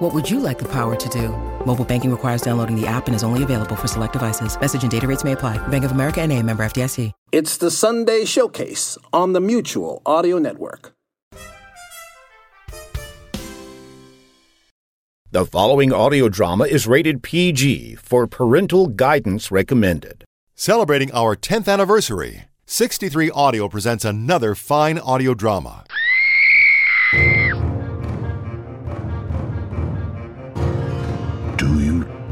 What would you like the power to do? Mobile banking requires downloading the app and is only available for select devices. Message and data rates may apply. Bank of America and a member FDIC. It's the Sunday Showcase on the Mutual Audio Network. The following audio drama is rated PG for parental guidance recommended. Celebrating our 10th anniversary, 63 Audio presents another fine audio drama.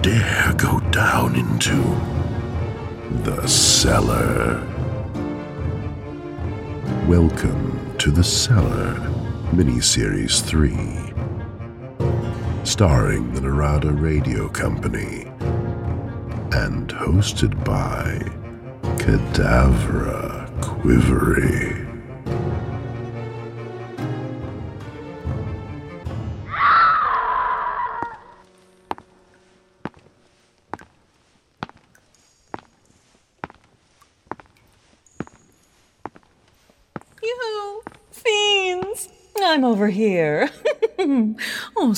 Dare go down into the cellar? Welcome to The Cellar, miniseries 3. Starring the Narada Radio Company and hosted by Cadavra Quivry.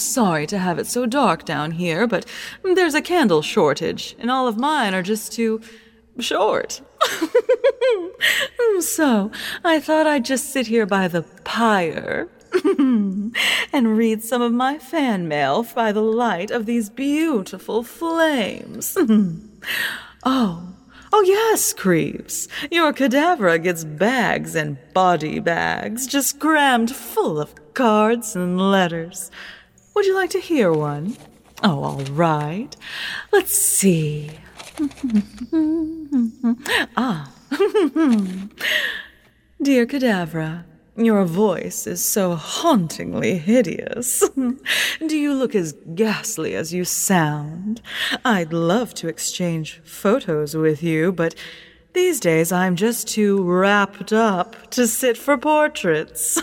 Sorry to have it so dark down here, but there's a candle shortage, and all of mine are just too short. so, I thought I'd just sit here by the pyre and read some of my fan mail by the light of these beautiful flames. oh, Oh, yes, creeps. Your cadaver gets bags and body bags, just crammed full of cards and letters. Would you like to hear one? Oh, all right. Let's see. ah. Dear Cadavra, your voice is so hauntingly hideous. Do you look as ghastly as you sound? I'd love to exchange photos with you, but these days I'm just too wrapped up to sit for portraits.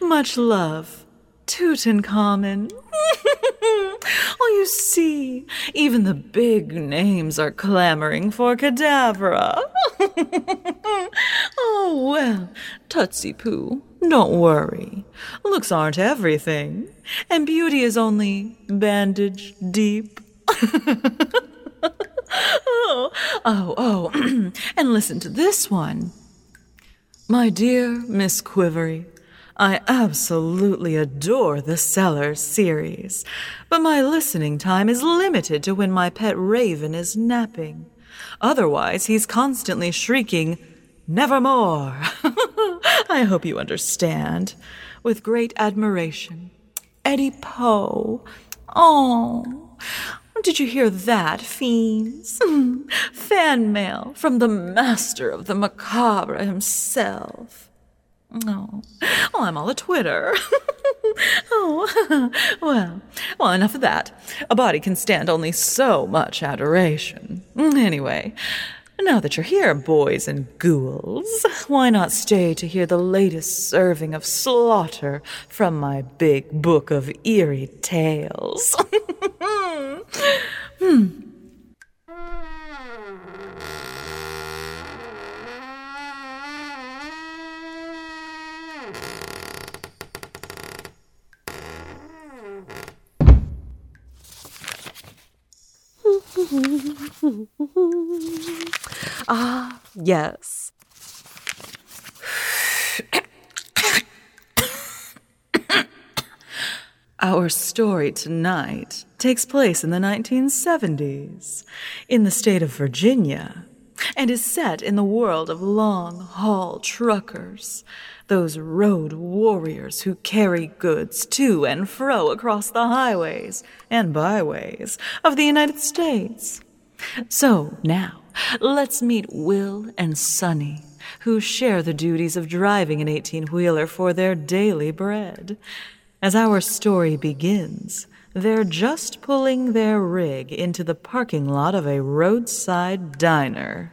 Much love, Tutankhamun. oh, you see, even the big names are clamoring for Cadavra. oh, well, Tootsie Poo, don't worry. Looks aren't everything, and beauty is only bandage deep. oh, oh, oh, and listen to this one. My dear Miss Quivry, I absolutely adore the Cellar series, but my listening time is limited to when my pet raven is napping. Otherwise, he's constantly shrieking, Nevermore! I hope you understand. With great admiration, Eddie Poe. Oh, did you hear that, fiends? Fan mail from the master of the macabre himself. Oh, well, I'm all a Twitter. oh, well, well, enough of that. A body can stand only so much adoration. Anyway, now that you're here, boys and ghouls, why not stay to hear the latest serving of slaughter from my big book of eerie tales? hmm. Ah, yes. Our story tonight takes place in the 1970s in the state of Virginia and is set in the world of long haul truckers, those road warriors who carry goods to and fro across the highways and byways of the United States. So now, let's meet Will and Sonny, who share the duties of driving an 18 wheeler for their daily bread. As our story begins, they're just pulling their rig into the parking lot of a roadside diner.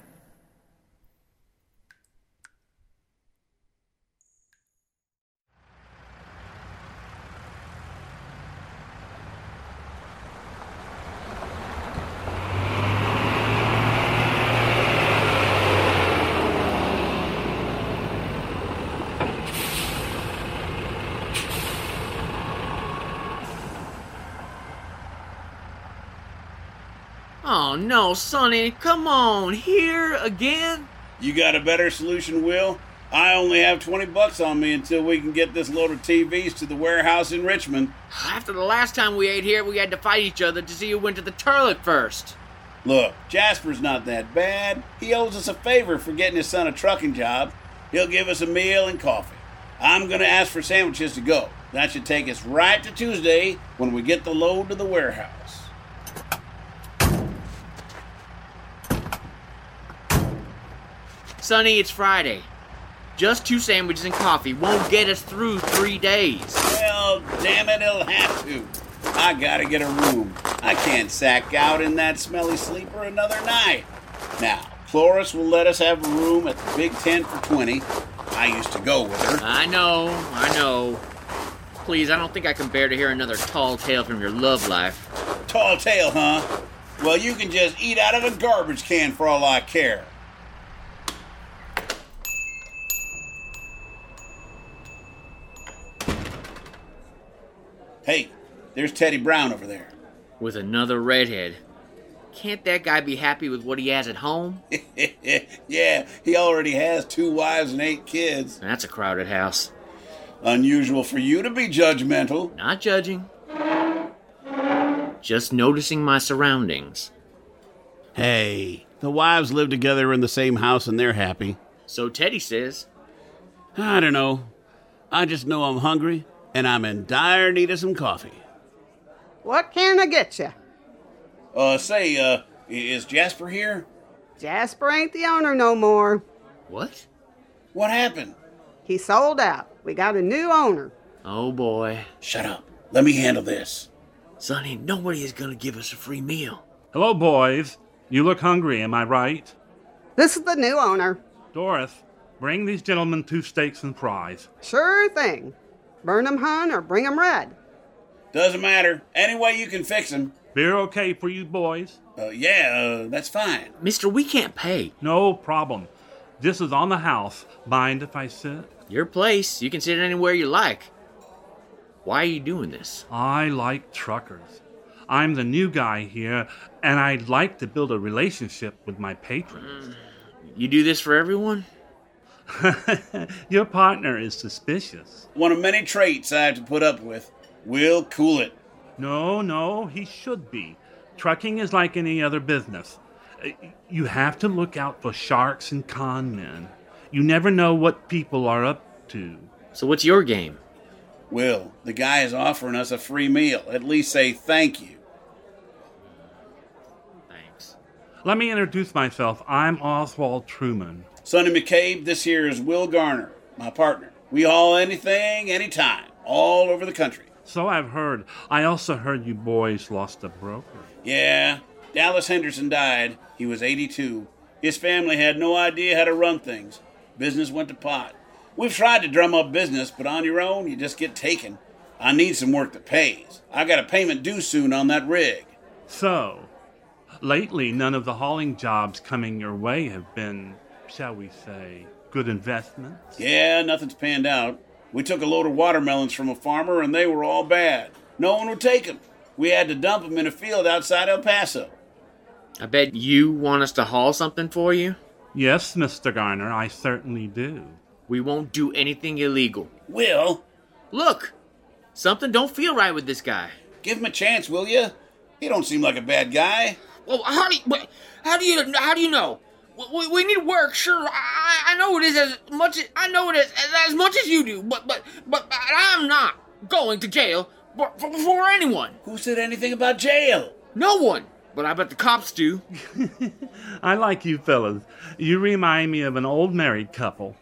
No, Sonny, come on, here again? You got a better solution, Will? I only have 20 bucks on me until we can get this load of TVs to the warehouse in Richmond. After the last time we ate here, we had to fight each other to see who went to the toilet first. Look, Jasper's not that bad. He owes us a favor for getting his son a trucking job. He'll give us a meal and coffee. I'm going to ask for sandwiches to go. That should take us right to Tuesday when we get the load to the warehouse. Sonny, it's Friday. Just two sandwiches and coffee won't get us through three days. Well, damn it, it'll have to. I gotta get a room. I can't sack out in that smelly sleeper another night. Now, Cloris will let us have a room at the Big Tent for 20. I used to go with her. I know, I know. Please, I don't think I can bear to hear another tall tale from your love life. Tall tale, huh? Well, you can just eat out of a garbage can for all I care. Hey, there's Teddy Brown over there. With another redhead. Can't that guy be happy with what he has at home? yeah, he already has two wives and eight kids. That's a crowded house. Unusual for you to be judgmental. Not judging. Just noticing my surroundings. Hey, the wives live together in the same house and they're happy. So Teddy says. I don't know. I just know I'm hungry and I'm in dire need of some coffee. What can I get you? Uh, say, uh, is Jasper here? Jasper ain't the owner no more. What? What happened? He sold out. We got a new owner. Oh boy. Shut up. Let me handle this. Sonny, nobody is gonna give us a free meal. Hello, boys. You look hungry, am I right? This is the new owner. Doris, bring these gentlemen two steaks and fries. Sure thing. Burn 'em, hun, or bring 'em red. Doesn't matter. Any way you can fix them. Beer okay for you boys? Uh, yeah, uh, that's fine. Mister, we can't pay. No problem. This is on the house. Mind if I sit? Your place. You can sit anywhere you like. Why are you doing this? I like truckers. I'm the new guy here, and I'd like to build a relationship with my patrons. You do this for everyone? Your partner is suspicious. One of many traits I have to put up with. We'll cool it. No, no, he should be. Trucking is like any other business. Uh, You have to look out for sharks and con men. You never know what people are up to. So what's your game? Will, the guy is offering us a free meal. At least say thank you. Thanks. Let me introduce myself. I'm Oswald Truman. Sonny McCabe, this here is Will Garner, my partner. We haul anything, anytime, all over the country. So I've heard. I also heard you boys lost a broker. Yeah, Dallas Henderson died. He was 82. His family had no idea how to run things. Business went to pot. We've tried to drum up business, but on your own, you just get taken. I need some work that pays. I got a payment due soon on that rig. So, lately, none of the hauling jobs coming your way have been, shall we say, good investments? Yeah, nothing's panned out. We took a load of watermelons from a farmer, and they were all bad. No one would take 'em. We had to dump 'em in a field outside El Paso. I bet you want us to haul something for you? Yes, Mr. Garner, I certainly do. We won't do anything illegal. Will, Look! Something don't feel right with this guy. give him a chance, will you? He don't seem like a bad guy. Well, how do you, how do you how do you know? We, we need work, sure. I, I know it is as much as I know it is as, as much as you do, but but but, but I'm not going to jail for, for, for anyone. Who said anything about jail? No one. But I bet the cops do. I like you fellas. You remind me of an old married couple.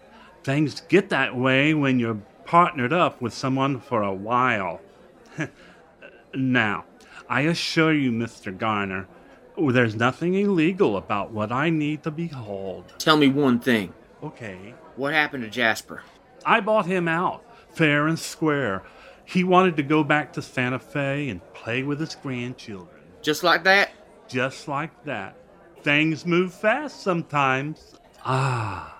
Things get that way when you're partnered up with someone for a while. now, I assure you, Mr. Garner, there's nothing illegal about what I need to be hauled. Tell me one thing. Okay. What happened to Jasper? I bought him out, fair and square. He wanted to go back to Santa Fe and play with his grandchildren. Just like that? Just like that. Things move fast sometimes. Ah.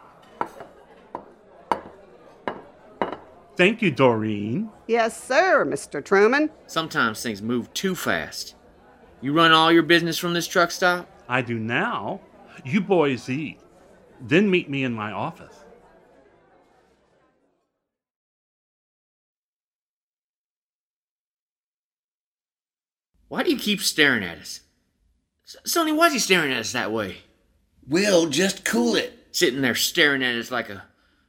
Thank you, Doreen. Yes, sir, Mr. Truman. Sometimes things move too fast. You run all your business from this truck stop? I do now. You boys eat. Then meet me in my office. Why do you keep staring at us? S- Sonny, why's he staring at us that way? Will, just cool it. Sitting there staring at us like a,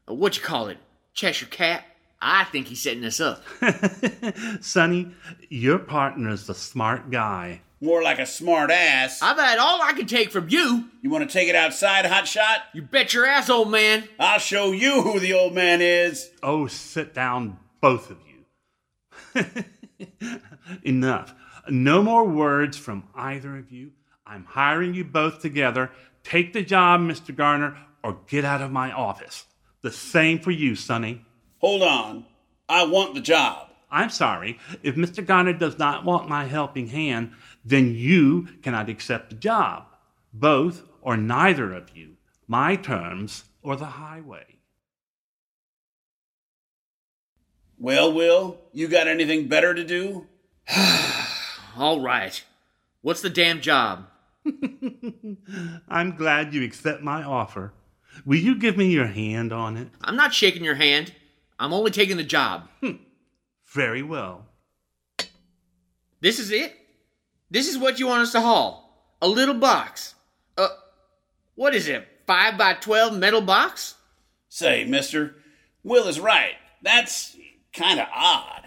a what you call it, Cheshire cat? I think he's setting us up. Sonny, your partner's the smart guy. More like a smart ass. I've had all I can take from you. You want to take it outside, hotshot? You bet your ass, old man. I'll show you who the old man is. Oh, sit down, both of you. Enough. No more words from either of you. I'm hiring you both together. Take the job, Mr. Garner, or get out of my office. The same for you, Sonny. Hold on. I want the job. I'm sorry. If Mr. Garner does not want my helping hand, then you cannot accept the job. Both or neither of you. My terms or the highway. Well, Will, you got anything better to do? All right. What's the damn job? I'm glad you accept my offer. Will you give me your hand on it? I'm not shaking your hand. I'm only taking the job. Hmm. Very well. This is it? This is what you want us to haul? A little box. Uh, what is it? Five by twelve metal box? Say, mister, Will is right. That's kind of odd.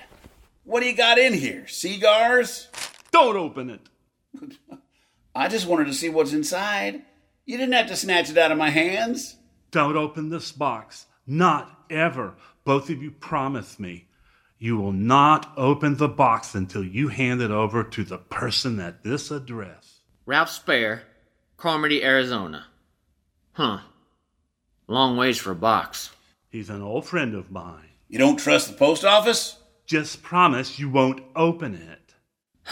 What do you got in here? Cigars? Don't open it. I just wanted to see what's inside. You didn't have to snatch it out of my hands. Don't open this box. Not ever. Both of you promise me. You will not open the box until you hand it over to the person at this address. Ralph Spare, Carmody, Arizona. Huh. Long ways for a box. He's an old friend of mine. You don't trust the post office? Just promise you won't open it.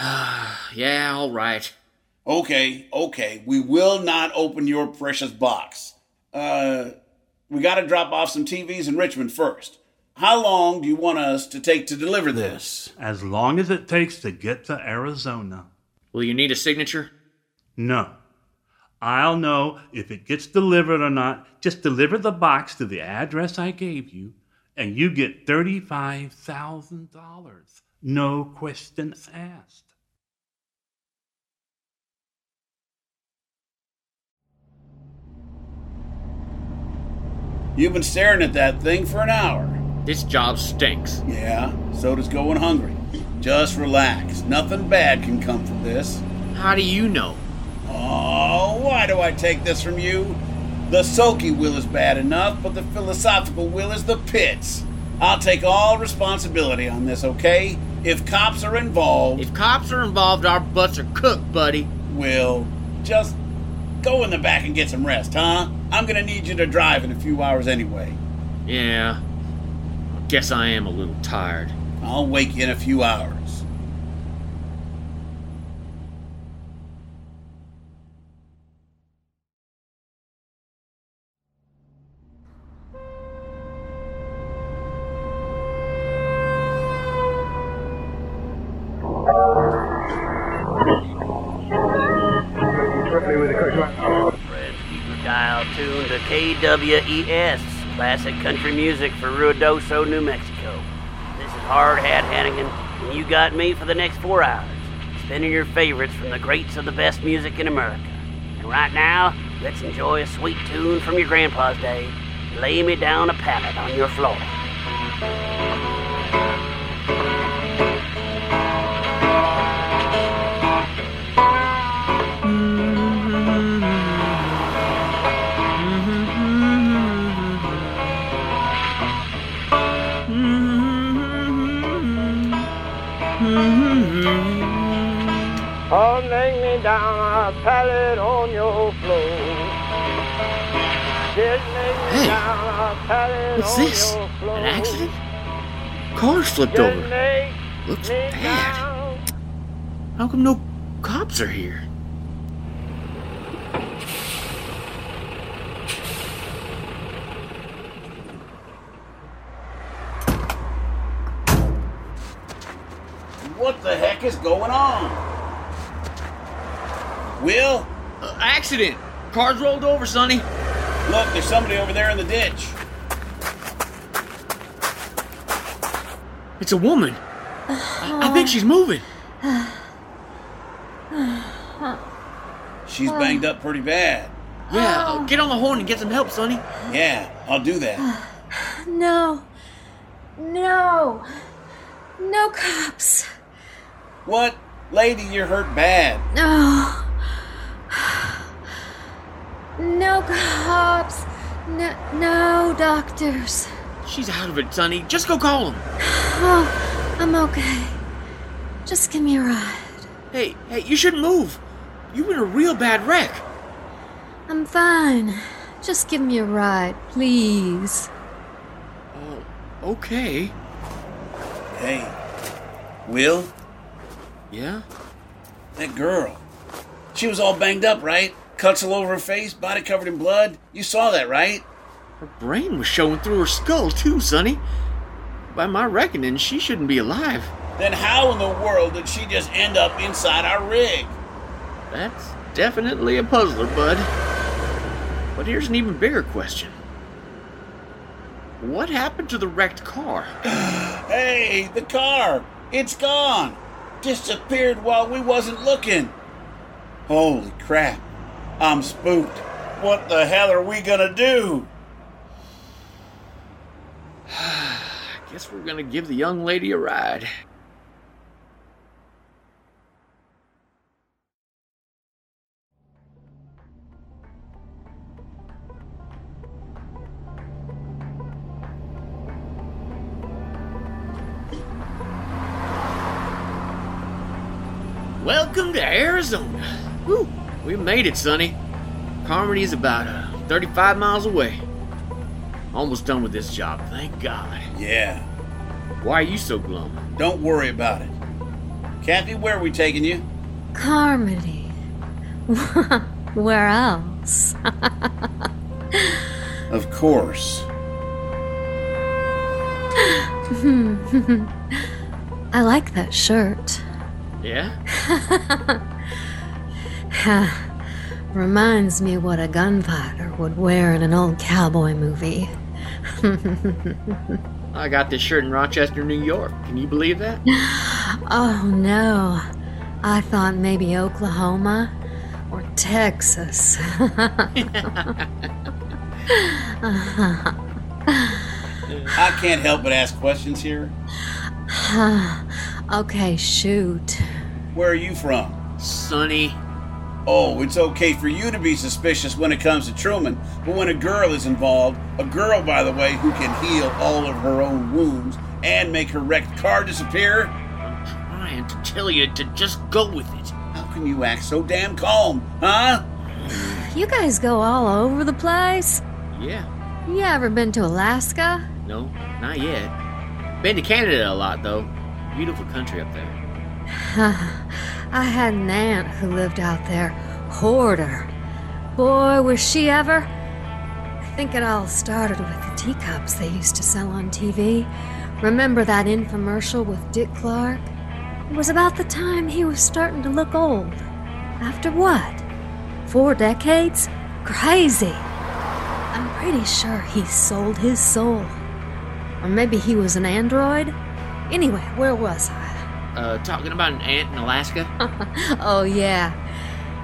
yeah, all right. Okay, okay. We will not open your precious box. Uh, we got to drop off some TVs in Richmond first. How long do you want us to take to deliver this? As long as it takes to get to Arizona. Will you need a signature? No. I'll know if it gets delivered or not. Just deliver the box to the address I gave you, and you get $35,000. No questions asked. You've been staring at that thing for an hour. This job stinks. Yeah, so does going hungry. Just relax. Nothing bad can come from this. How do you know? Oh, why do I take this from you? The sulky will is bad enough, but the philosophical will is the pits. I'll take all responsibility on this, okay? If cops are involved. If cops are involved, our butts are cooked, buddy. Will, just go in the back and get some rest, huh? I'm gonna need you to drive in a few hours anyway. Yeah. I guess I am a little tired. I'll wake you in a few hours. Friends, keep your dial tuned to KWES, classic country music for Ruidoso, New Mexico. This is Hard Hat Hannigan, and you got me for the next four hours, spinning your favorites from the greats of the best music in America. And right now, let's enjoy a sweet tune from your grandpa's day. Lay me down a pallet on your floor. Down a pallet on your floor. Just lay me Hey, down a pallet What's on this? your floor. An accident? Car's flipped Just over. Looks bad. down. How come no cops are here? What the heck is going on? Will? Uh, accident. Car's rolled over, Sonny. Look, there's somebody over there in the ditch. It's a woman. I I think she's moving. She's banged up pretty bad. Yeah, get on the horn and get some help, Sonny. Yeah, I'll do that. No. No. No cops. What? Lady, you're hurt bad. No. No cops. No, no doctors. She's out of it, Sonny. Just go call him. Oh, I'm okay. Just give me a ride. Hey, hey, you shouldn't move. You were in a real bad wreck. I'm fine. Just give me a ride, please. Oh, okay. Hey, Will? Yeah? That girl. She was all banged up, right? Cuts all over her face, body covered in blood. You saw that, right? Her brain was showing through her skull, too, Sonny. By my reckoning, she shouldn't be alive. Then how in the world did she just end up inside our rig? That's definitely a puzzler, bud. But here's an even bigger question. What happened to the wrecked car? Hey, the car! It's gone! Disappeared while we wasn't looking. Holy crap. I'm spooked. What the hell are we gonna do? I Guess we're gonna give the young lady a ride. Welcome to Arizona. We made it, Sonny. Carmody is about uh, 35 miles away. Almost done with this job, thank God. Yeah. Why are you so glum? Don't worry about it. Kathy, where are we taking you? Carmody. Where else? Of course. I like that shirt. Yeah? Reminds me what a gunfighter would wear in an old cowboy movie. I got this shirt in Rochester, New York. Can you believe that? oh no. I thought maybe Oklahoma or Texas. I can't help but ask questions here. okay, shoot. Where are you from? Sonny. Oh, it's okay for you to be suspicious when it comes to Truman, but when a girl is involved, a girl, by the way, who can heal all of her own wounds and make her wrecked car disappear, I'm trying to tell you to just go with it. how can you act so damn calm, huh? You guys go all over the place? Yeah. You ever been to Alaska? No, not yet. Been to Canada a lot, though. Beautiful country up there. I had an aunt who lived out there. Hoarder. Boy, was she ever. I think it all started with the teacups they used to sell on TV. Remember that infomercial with Dick Clark? It was about the time he was starting to look old. After what? Four decades? Crazy. I'm pretty sure he sold his soul. Or maybe he was an android? Anyway, where was I? Uh, talking about an ant in Alaska? oh, yeah.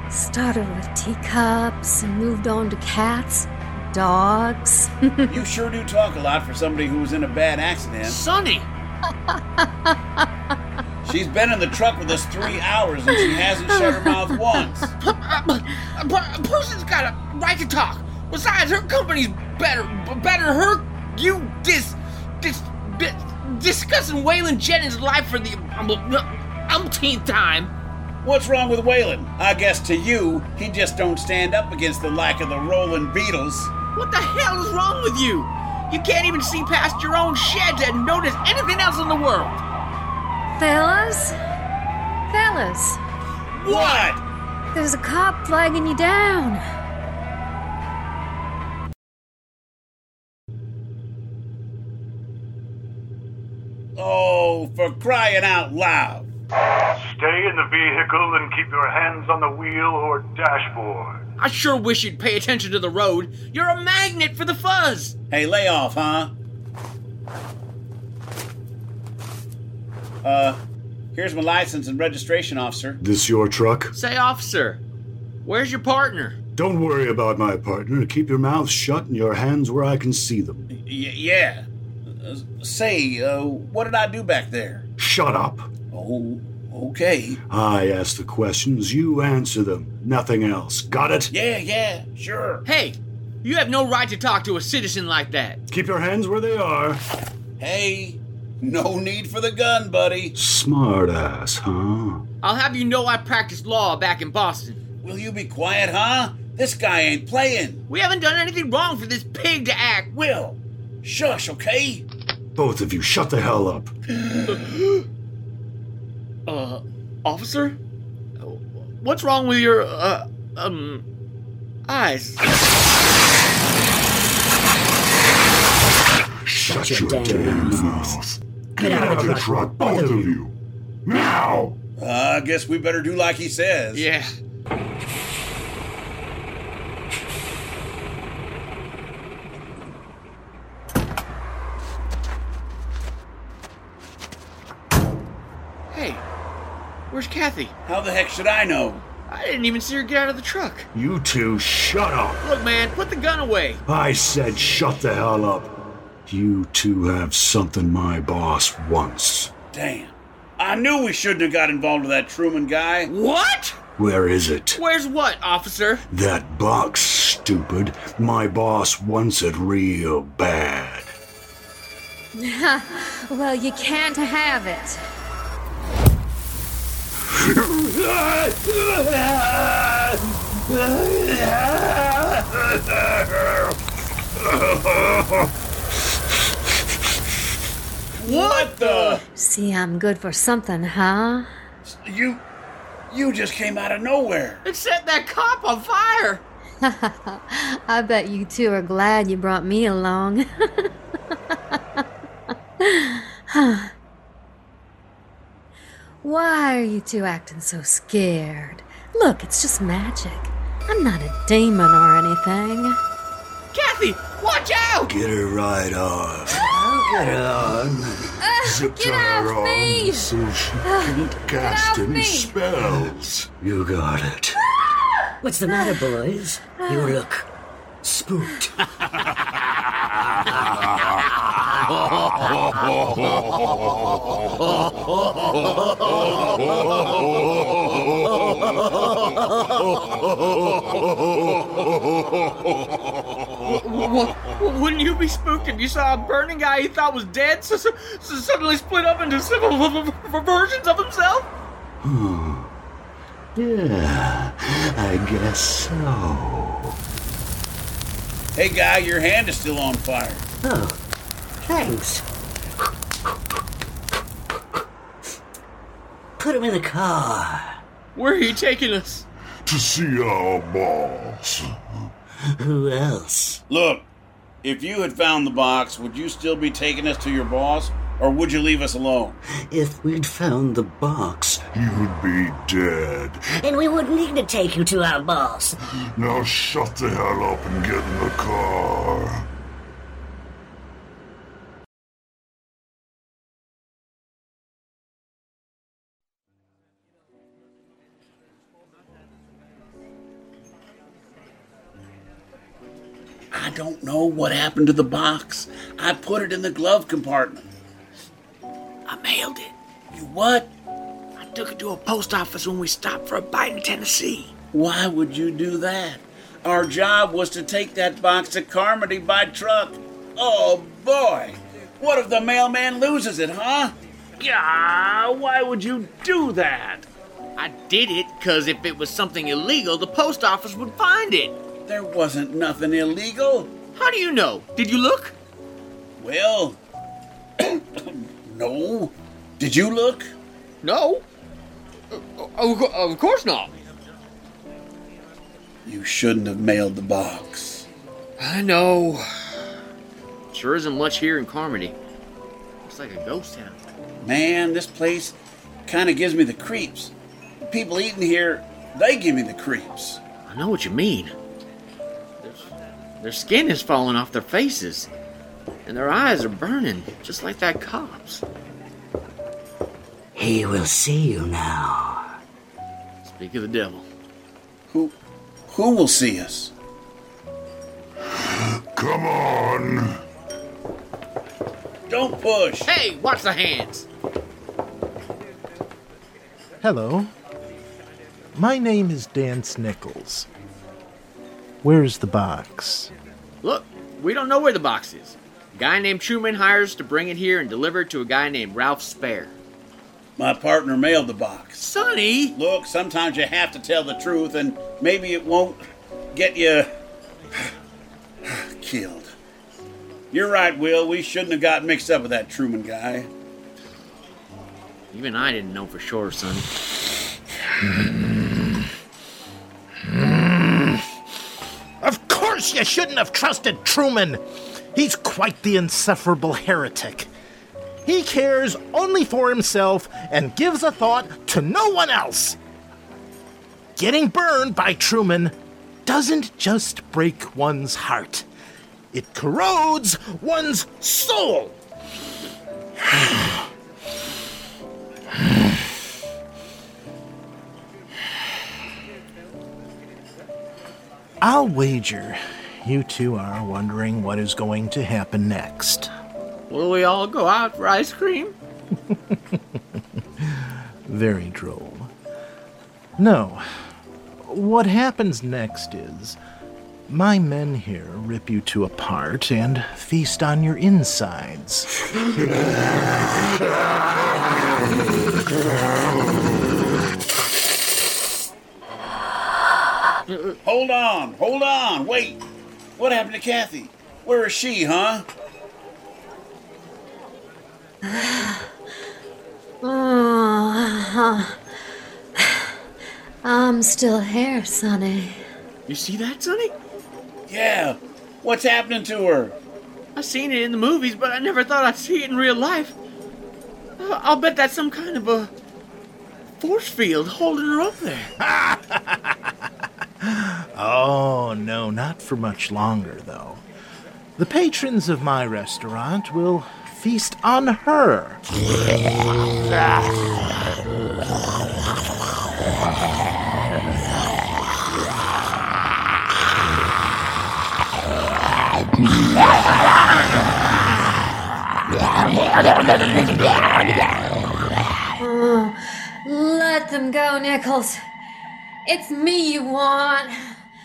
Started with teacups and moved on to cats, dogs. You sure do talk a lot for somebody who was in a bad accident. Sonny! She's been in the truck with us three hours and she hasn't shut her mouth once. A person's got a right to talk. Besides, her company's better. Better her. You dis. dis. dis discussing Waylon Jennings' life for the um, umpteenth time. What's wrong with Waylon? I guess to you, he just don't stand up against the like of the rolling Beatles. What the hell is wrong with you? You can't even see past your own shed to notice anything else in the world. Fellas? Fellas, What? there's a cop flagging you down. Oh, for crying out loud. Stay in the vehicle and keep your hands on the wheel or dashboard. I sure wish you'd pay attention to the road. You're a magnet for the fuzz. Hey, lay off, huh? Uh, here's my license and registration, officer. This your truck? Say, officer, where's your partner? Don't worry about my partner. Keep your mouth shut and your hands where I can see them. Y- yeah. Uh, say, uh, what did I do back there? Shut up. Oh, okay. I ask the questions, you answer them. Nothing else. Got it? Yeah, yeah, sure. Hey, you have no right to talk to a citizen like that. Keep your hands where they are. Hey, no need for the gun, buddy. Smart ass, huh? I'll have you know I practiced law back in Boston. Will you be quiet, huh? This guy ain't playing. We haven't done anything wrong for this pig to act. Will, shush, okay? Both of you, shut the hell up. Uh, officer? What's wrong with your, uh, um, eyes? Shut, your, damn mouth. Get out of the truck, both of you. Now! Uh, I guess we better do like he says. Yeah. Hey, where's Kathy? How the heck should I know? I didn't even see her get out of the truck. You two, shut up. Look, man, put the gun away. I said shut the hell up. You two have something my boss wants. Damn. I knew we shouldn't have got involved with that Truman guy. What? Where is it? Where's what, officer? That box, stupid. My boss wants it real bad. well, you can't have it. What the? See, I'm good for something, huh? You. You just came out of nowhere. It set that cop on fire. I bet you two are glad you brought me along. Why are you two acting so scared? Look, it's just magic. I'm not a demon or anything. Kathy, watch out! Get her right off. Oh. Get on. Uh, Zip get tie her off me! on so she Uh, can get cast any me! spells. You got it. Ah! What's the matter, boys? Uh. You look spooked. What, wouldn't you be spooked if you saw a burning guy you thought was dead so, so, so suddenly split up into several versions of himself? Hmm. Yeah, I guess so. Hey, guy, your hand is still on fire. Oh, thanks. Put him in the car. Where are you taking us? To see our boss. Who else? Look, if you had found the box, would you still be taking us to your boss? Or would you leave us alone? If we'd found the box, You'd be dead. and we wouldn't need to take you to our boss. Now shut the hell up and get in the car. Don't know what happened to the box. I put it in the glove compartment. I mailed it. You what? I took it to a post office when we stopped for a bite in Tennessee. Why would you do that? Our job was to take that box to Carmody by truck. Oh boy! What if the mailman loses it, huh? Yeah, why would you do that? I did it because if it was something illegal, the post office would find it. There wasn't nothing illegal. How do you know? Did you look? Well, no. Did you look? No. Uh, of, of course not. You shouldn't have mailed the box. I know. Sure isn't much here in Carmody. Looks like a ghost town. Man, this place kind of gives me the creeps. People eating here, they give me the creeps. I I know what you mean. There's, their skin is falling off their faces, and their eyes are burning, just like that cop's. He will see you now. Speak of the devil. Who, who will see us? Come on. Don't push. Hey, watch the hands. Hello. My name is Dance Nichols. Where's the box? Look, we don't know where the box is. A guy named Truman hires to bring it here and deliver it to a guy named Ralph Spare. My partner mailed the box. Sonny! Look, sometimes you have to tell the truth, and maybe it won't get you killed. You're right, Will. We shouldn't have got mixed up with that Truman guy. Even I didn't know for sure, Sonny. course you shouldn't have trusted Truman. He's quite the insufferable heretic. He cares only for himself and gives a thought to no one else. Getting burned by Truman doesn't just break one's heart, it corrodes one's soul. I'll wager you two are wondering what is going to happen next. Will we all go out for ice cream? Very droll. No. What happens next is my men here rip you two apart and feast on your insides. Hold on, hold on, wait. What happened to Kathy? Where is she, huh? Oh, I'm still here, Sonny. You see that, Sonny? Yeah. What's happening to her? I seen it in the movies, but I never thought I'd see it in real life. I- I'll bet that's some kind of a force field holding her up there. Oh, no, not for much longer, though. The patrons of my restaurant will feast on her. Oh, let them go, Nichols. It's me you want.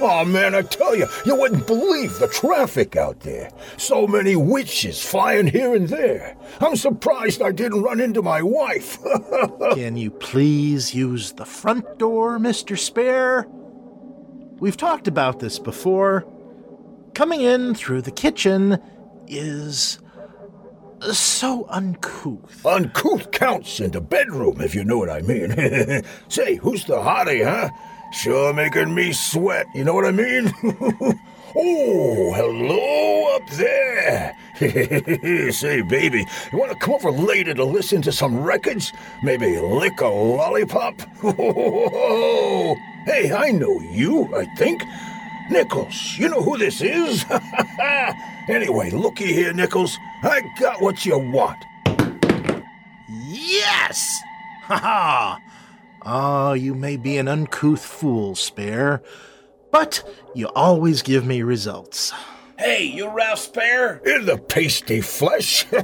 Oh man, I tell you, you wouldn't believe the traffic out there. So many witches flying here and there. I'm surprised I didn't run into my wife. Can you please use the front door, Mr. Spare? We've talked about this before. Coming in through the kitchen is so uncouth. Uncouth counts in the bedroom, if you know what I mean. Say, who's the hottie, huh? Sure making me sweat, you know what I mean? oh, hello up there. Say, baby, you want to come over later to listen to some records? Maybe lick a lollipop? hey, I know you, I think. Nichols, you know who this is? anyway, looky here, Nichols. I got what you want. Yes! Ha ha! Ah, you may be an uncouth fool, Spare, but you always give me results. Hey, you Ralph Spare? In the pasty flesh.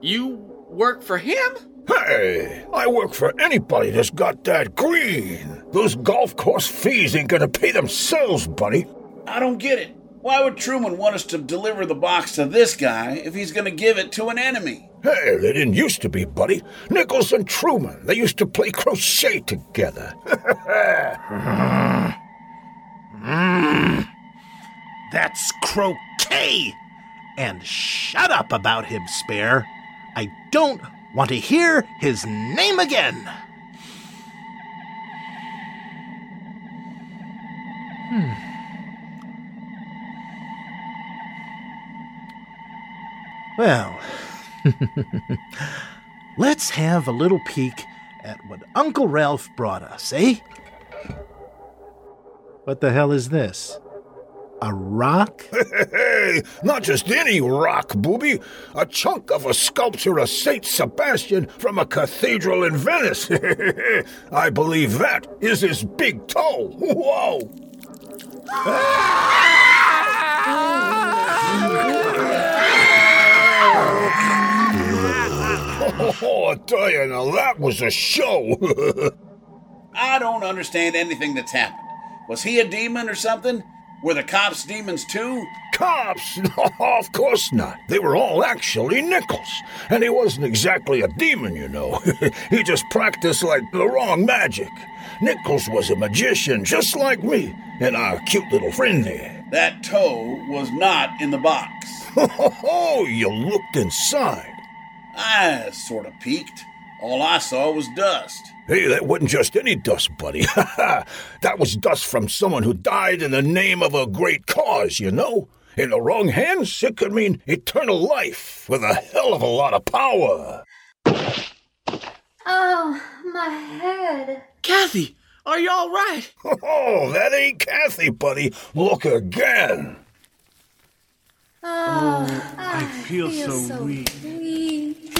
You work for him? hey, I work for anybody that's got that green. Those golf course fees ain't gonna pay themselves, buddy. I don't get it. Why would Truman want us to deliver the box to this guy if he's going to give it to an enemy? Hey, they didn't used to be, buddy. Nichols and Truman, they used to play crochet together. mm, that's croquet! And shut up about him, Spare. I don't want to hear his name again. Hmm. Well, let's have a little peek at what Uncle Ralph brought us, eh? What the hell is this? A rock? Hey, not just any rock, booby. A chunk of a sculpture of Saint Sebastian from a cathedral in Venice. I believe that is his big toe. Whoa! Oh, I tell you now, that was a show. I don't understand anything that's happened. Was he a demon or something? Were the cops demons too? Cops? No, of course not. They were all actually Nichols. And he wasn't exactly a demon, you know. he just practiced like the wrong magic. Nichols was a magician just like me and our cute little friend there. That toe was not in the box. Oh, you looked inside. I sort of peeked. All I saw was dust. Hey, that wasn't just any dust, buddy. that was dust from someone who died in the name of a great cause, you know? In the wrong hands, it could mean eternal life with a hell of a lot of power. Oh, my head. Kathy, are you all right? Oh, that ain't Kathy, buddy. Look again. Oh, oh, I feel so weak. weak.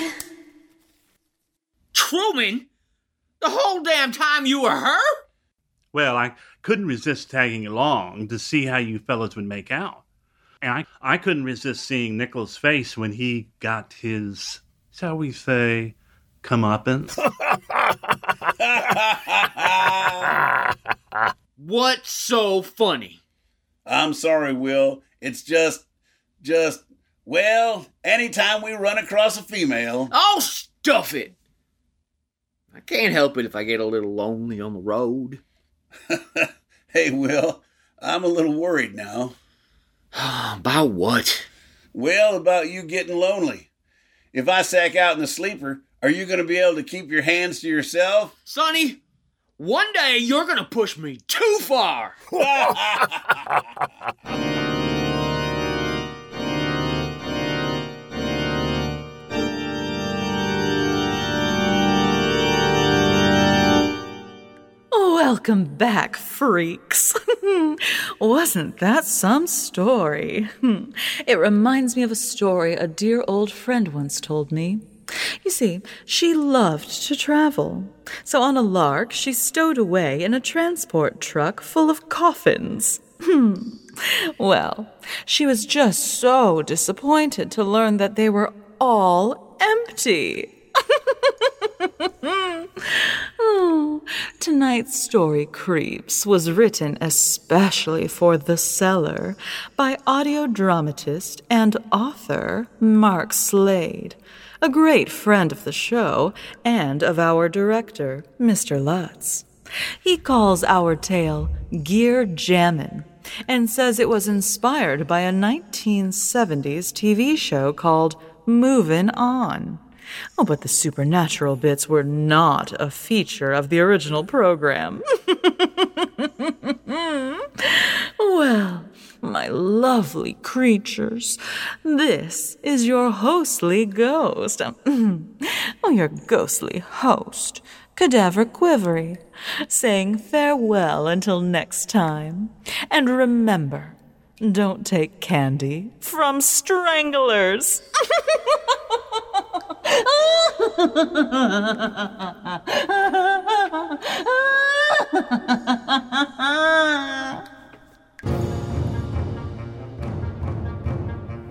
Truman? The whole damn time you were her? Well, I couldn't resist tagging along to see how you fellas would make out. And I, I couldn't resist seeing Nichols' face when he got his, shall we say, comeuppance. What's so funny? I'm sorry, Will. It's just, just, well, anytime we run across a female. Oh, stuff it! I can't help it if I get a little lonely on the road. Hey, Will, I'm a little worried now. About what? Well, about you getting lonely. If I sack out in the sleeper, are you going to be able to keep your hands to yourself? Sonny, one day you're gonna push me too far. Welcome back, freaks. Wasn't that some story? It reminds me of a story a dear old friend once told me. You see, she loved to travel. So on a lark, she stowed away in a transport truck full of coffins. Hmm. Well, she was just so disappointed to learn that they were all empty. Oh, tonight's story, Creeps, was written especially for The Cellar by audio dramatist and author Mark Slade, a great friend of the show and of our director, Mr. Lutz. He calls our tale Gear Jammin' and says it was inspired by a 1970s TV show called Movin' On. Oh, but the supernatural bits were not a feature of the original program. well, my lovely creatures, this is your hostly ghost. oh, your ghostly host, Cadavera Quivry, saying farewell until next time. And remember, don't take candy from stranglers.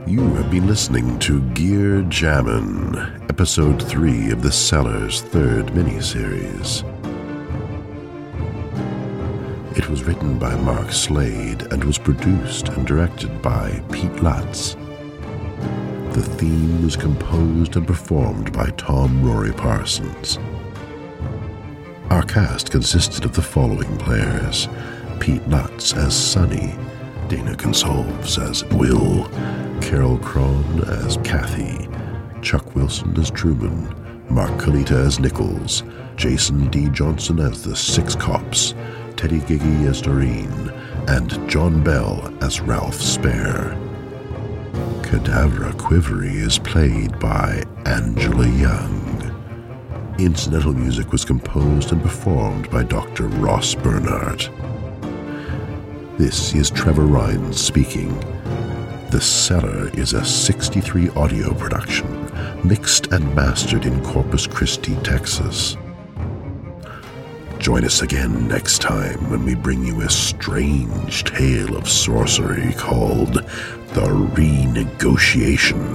You have been listening to Gear Jammin', Episode 3 of The Cellar's third miniseries. It was written by Mark Slade and was produced and directed by Pete Lutz. The theme was composed and performed by Tom Rory Parsons. Our cast consisted of the following players Pete Lutz as Sonny, Dana Consolves as Will, Carol Cron as Kathy, Chuck Wilson as Truman, Mark Kalita as Nichols, Jason D. Johnson as the Six Cops, Teddy Giggy as Doreen, and John Bell as Ralph Spare. Cadavera Quivry is played by Angela Young. Incidental music was composed and performed by Dr. Ross Bernhardt. This is Trevor Rhines speaking. The Cellar is a 63 audio production, mixed and mastered in Corpus Christi, Texas. Join us again next time when we bring you a strange tale of sorcery called The Renegotiation,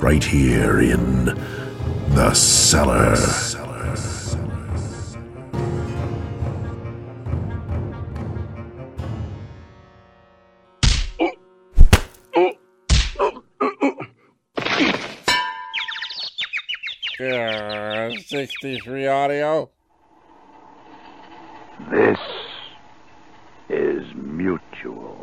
right here in The Cellar. Uh, 63 audio. This is mutual.